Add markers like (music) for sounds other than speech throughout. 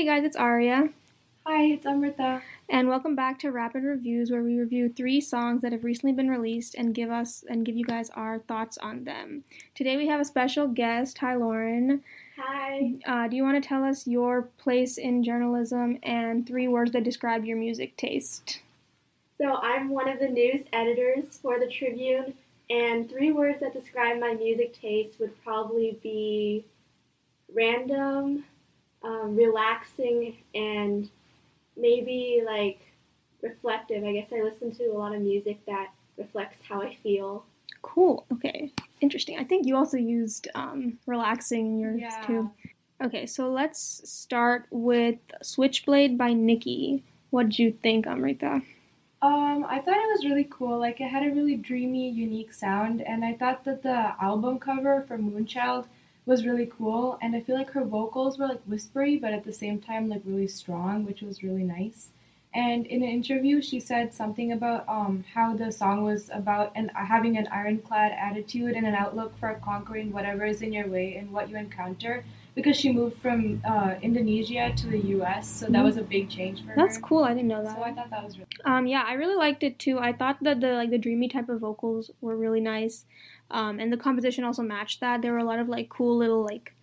Hey guys, it's Aria. Hi, it's Amrita. And welcome back to Rapid Reviews where we review three songs that have recently been released and give us and give you guys our thoughts on them. Today we have a special guest. Hi Lauren. Hi. Uh, do you want to tell us your place in journalism and three words that describe your music taste? So, I'm one of the news editors for the Tribune, and three words that describe my music taste would probably be random, um, relaxing, and maybe like reflective. I guess I listen to a lot of music that reflects how I feel. Cool. Okay. Interesting. I think you also used um, relaxing in yours Yeah. too. Okay, so let's start with Switchblade by NIKI. What did you think, Amrita? Um, I thought it was really cool. Like it had a really dreamy, unique sound, and I thought that the album cover for Moonchild was really cool. And I feel like her vocals were like whispery, but at the same time like really strong, which was really nice. And in an interview, she said something about um, how the song was about an, having an ironclad attitude and an outlook for conquering whatever is in your way and what you encounter. Because she moved from uh, Indonesia to the U.S., so that Mhm. was a big change for That's her. That's cool. I didn't know that. So I thought that was really. Um, yeah, I really liked it too. I thought that the like the dreamy type of vocals were really nice, um, and the composition also matched that. There were a lot of like cool little like,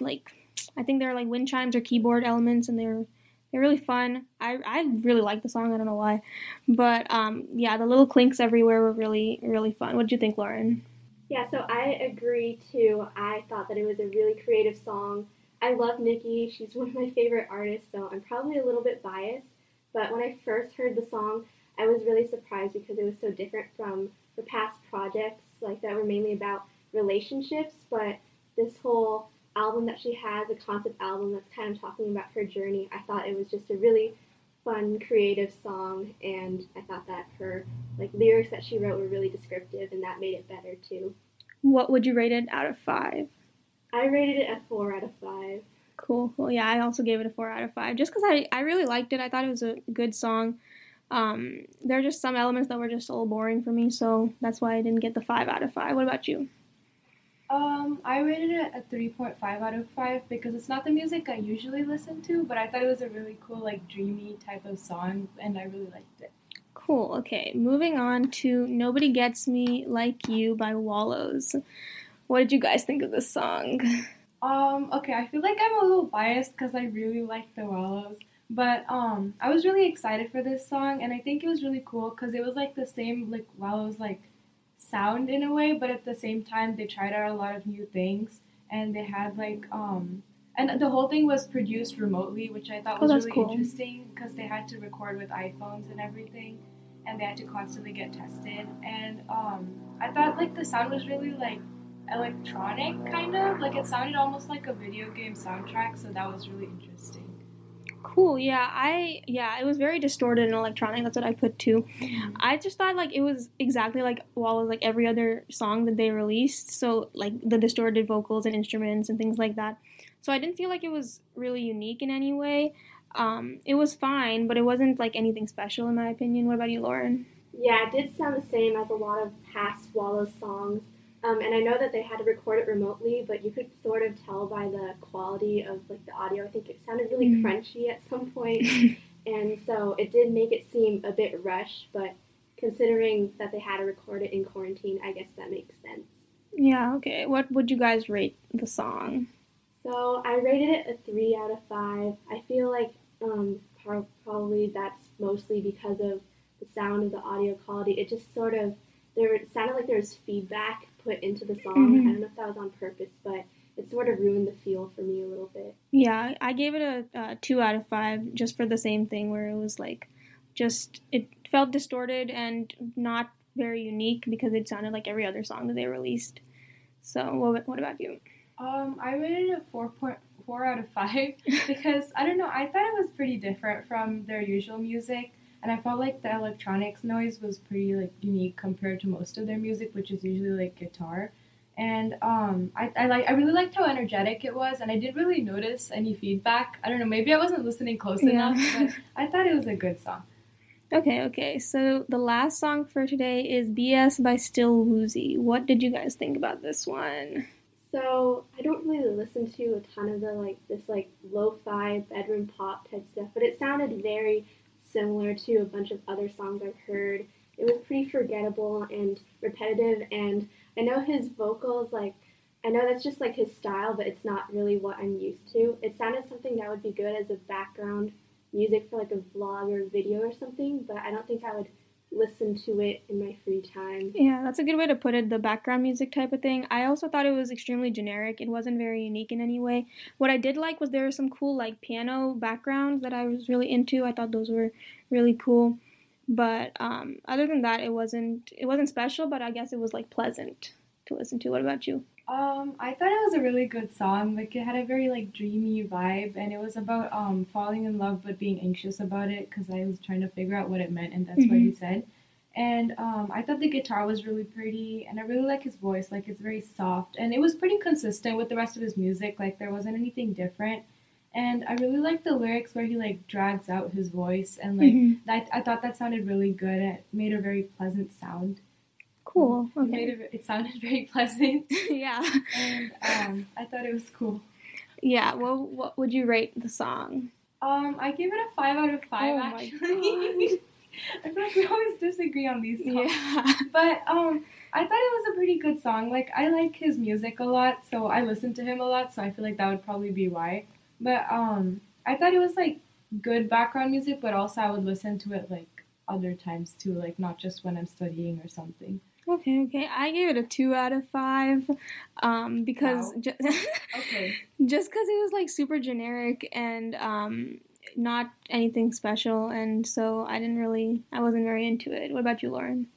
like I think they're like wind chimes or keyboard elements, and they're they're really fun. I I really like the song. I don't know why, but um, yeah, the little clinks everywhere were really really fun. What did you think, Lauren? Yeah, so I agree too. I thought that it was a really creative song. I love NIKI. She's one of my favorite artists, so I'm probably a little bit biased. But when I first heard the song, I was really surprised because it was so different from her past projects, like that were mainly about relationships. But this whole album that she has, a concept album that's kind of talking about her journey, I thought it was just a really fun, creative song, and I thought that her like lyrics that she wrote were really descriptive, and that made it better too. What would you rate it out of five? I rated it a four out of five. Cool. Well, yeah, I also gave it a four out of five, just because I, I really liked it. I thought it was a good song. Um, there are just some elements that were just a little boring for me, so that's why I didn't get the five out of five. What about you? Um, I rated it a 3.5 out of 5 because it's not the music I usually listen to, but I thought it was a really cool, like, dreamy type of song, and I really liked it. Cool. Okay, moving on to "Nobody Gets Me Like You" by Wallows. What did you guys think of this song? (laughs) Um, okay, I feel like I'm a little biased because I really like the Wallows, but um, I was really excited for this song, and I think it was really cool because it was like the same like Wallows like sound in a way, but at the same time they tried out a lot of new things, and they had like um, and the whole thing was produced remotely, which I thought Oh, was really cool. interesting because they had to record with iPhones and everything, and they had to constantly get tested, and um, I thought like the sound was really like electronic kind of like it sounded almost like a video game soundtrack so that was really interesting Cool. Yeah, I yeah, it was very distorted and electronic. That's what I put too. I just thought like it was exactly like Wallows, like every other song that they released. So like the distorted vocals and instruments and things like that. So I didn't feel like it was really unique in any way. Um, it was fine, but it wasn't like anything special in my opinion. What about you, Lauren? Yeah, it did sound the same as a lot of past Wallows songs. Um, and I know that they had to record it remotely, but you could sort of tell by the quality of like the audio. I think it sounded really Mhm. crunchy at some point, (laughs) and so it did make it seem a bit rushed. But considering that they had to record it in quarantine, I guess that makes sense. yeah. Okay. What would you guys rate the song? So I rated it a three out of five. I feel like um, probably that's mostly because of the sound of the audio quality. It just sort of there it sounded like there was feedback put into the song. Mhm. I don't know if that was on purpose, but it sort of ruined the feel for me a little bit. Yeah, I gave it a, uh two out of five just for the same thing where it was like, just it felt distorted and not very unique because it sounded like every other song that they released. So, what, what about you? um i rated it 4.4 out of 5 (laughs) because i don't know i thought it was pretty different from their usual music and i felt like the electronics noise was pretty like unique compared to most of their music which is usually like guitar and um, I, I like I really liked how energetic it was, and I didn't really notice any feedback. I don't know, maybe I wasn't listening close Yeah. enough, but (laughs) I thought it was a good song. Okay, okay. So the last song for today is BS by Still Woozy. What did you guys think about this one? So I don't really listen to a ton of the like this like lo-fi bedroom pop type stuff, but it sounded very similar to a bunch of other songs I've heard. It was pretty forgettable and repetitive, and I know his vocals like I know that's just like his style, but it's not really what I'm used to. It sounded something that would be good as a background music for like a vlog or video or something, but I don't think I would listen to it in my free time. Yeah, that's a good way to put it, the background music type of thing. I also thought it was extremely generic. It wasn't very unique in any way. What I did like was there were some cool like piano backgrounds that I was really into. I thought those were really cool. But um, other than that, it wasn't it wasn't special, but I guess it was like pleasant to listen to. What about you? Um, I thought it was a really good song. Like it had a very like dreamy vibe, and it was about um falling in love but being anxious about it because I was trying to figure out what it meant, and that's mm-hmm. what he said. And um, I thought the guitar was really pretty, and I really like his voice. Like it's very soft, and it was pretty consistent with the rest of his music. Like there wasn't anything different. And I really like the lyrics where he like drags out his voice, and like mm-hmm. that, I thought that sounded really good. It made a very pleasant sound. Cool. Okay. It, made it, it sounded (laughs) very pleasant. (laughs) yeah. And um, I thought it was cool. Yeah. Well, what would you rate the song? Um, I give it a five out of five. Oh actually. (laughs) I feel like we always disagree on these songs. Yeah. But um, I thought it was a pretty good song. Like I like his music a lot, so I listen to him a lot. So I feel like that would probably be why. But um, I thought it was like good background music, but also I would listen to it like other times too, like not just when I'm studying or something. Okay, okay. I gave it a two out of five, um, because wow. (laughs) just okay, just because it was like super generic and um, not anything special, and so I didn't really, I wasn't very into it. What about you, Lauren?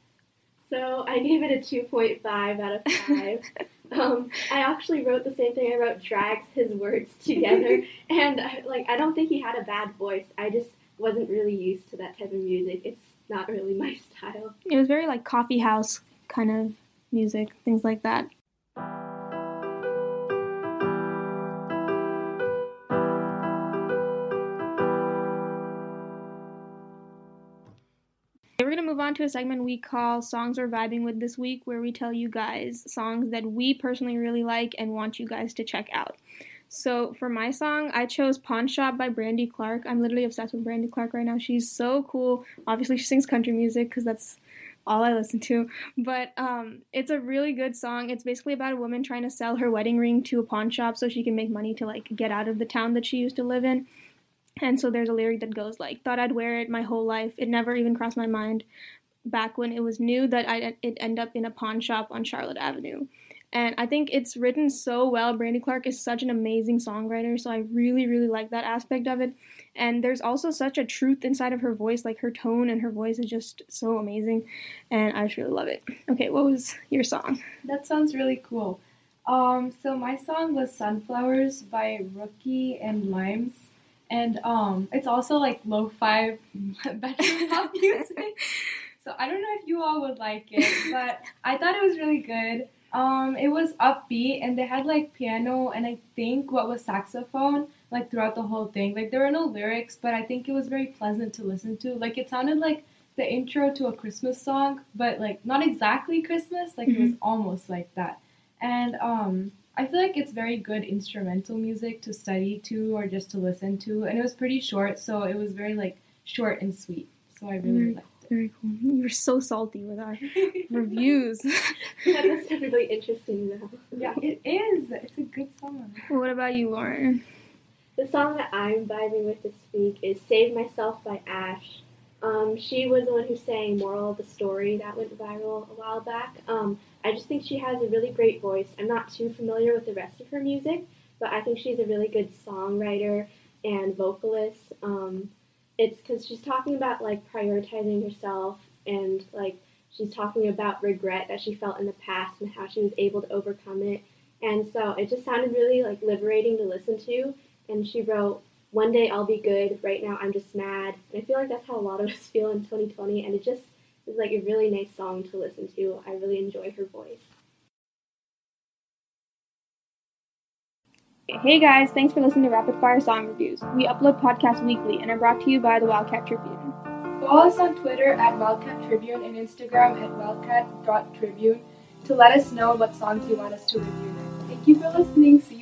So I gave it a two point five out of five. (laughs) um, I actually wrote the same thing. I wrote drags his words together, (laughs) and I, like I don't think he had a bad voice. I just wasn't really used to that type of music. It's not really my style. It was very like coffee house kind of music, things like that. We're going to move on to a segment we call Songs We're Vibing With this week, where we tell you guys songs that we personally really like and want you guys to check out. So for my song, I chose Pawn Shop by Brandy Clark. I'm literally obsessed with Brandy Clark right now. She's so cool. Obviously, she sings country music because that's all I listen to. But um, it's a really good song. It's basically about a woman trying to sell her wedding ring to a pawn shop so she can make money to like get out of the town that she used to live in. And so there's a lyric that goes like, "Thought I'd wear it my whole life. It never even crossed my mind back when it was new that I'd it end up in a pawn shop on Charlotte Avenue." And I think it's written so well. Brandy Clark is such an amazing songwriter, so I really, really like that aspect of it. And there's also such a truth inside of her voice, like her tone and her voice is just so amazing. And I just really love it. Okay, what was your song? That sounds really cool. Um, so my song was Sunflowers by Rookie and Limes. And um, it's also like lo-fi (laughs) bedroom (laughs) pop music. So I don't know if you all would like it, but I thought it was really good. Um, it was upbeat and they had like piano and I think what was saxophone like throughout the whole thing. Like there were no lyrics, but I think it was very pleasant to listen to. Like it sounded like the intro to a Christmas song, but like not exactly Christmas. Like mm-hmm. it was mm-hmm. almost like that. And um, I feel like it's very good instrumental music to study to or just to listen to. And it was pretty short, so it was very like short and sweet. So I really mm-hmm. liked very cool. You were so salty with our (laughs) reviews. (laughs) that sounds really interesting, though. Yeah, it is. It's a good song. What about you, Lauren? The song that I'm vibing with this week is "Save Myself" by Ashe. Um, she was the one who sang "Moral of the Story" that went viral a while back. Um, I just think she has a really great voice. I'm not too familiar with the rest of her music, but I think she's a really good songwriter and vocalist. Um, it's because she's talking about like prioritizing herself and like she's talking about regret that she felt in the past and how she was able to overcome it. And so it just sounded really like liberating to listen to. And she wrote, One day I'll be good, right now I'm just mad. And I feel like that's how a lot of us feel in 2020. And it just is like a really nice song to listen to. I really enjoy her voice. Hey guys, thanks for listening to Rapid Fire Song Reviews. We upload podcasts weekly and are brought to you by the Wildcat Tribune. Follow us on Twitter at Wildcat Tribune and Instagram at wildcat.tribune to let us know what songs you want us to review Thank you for listening. See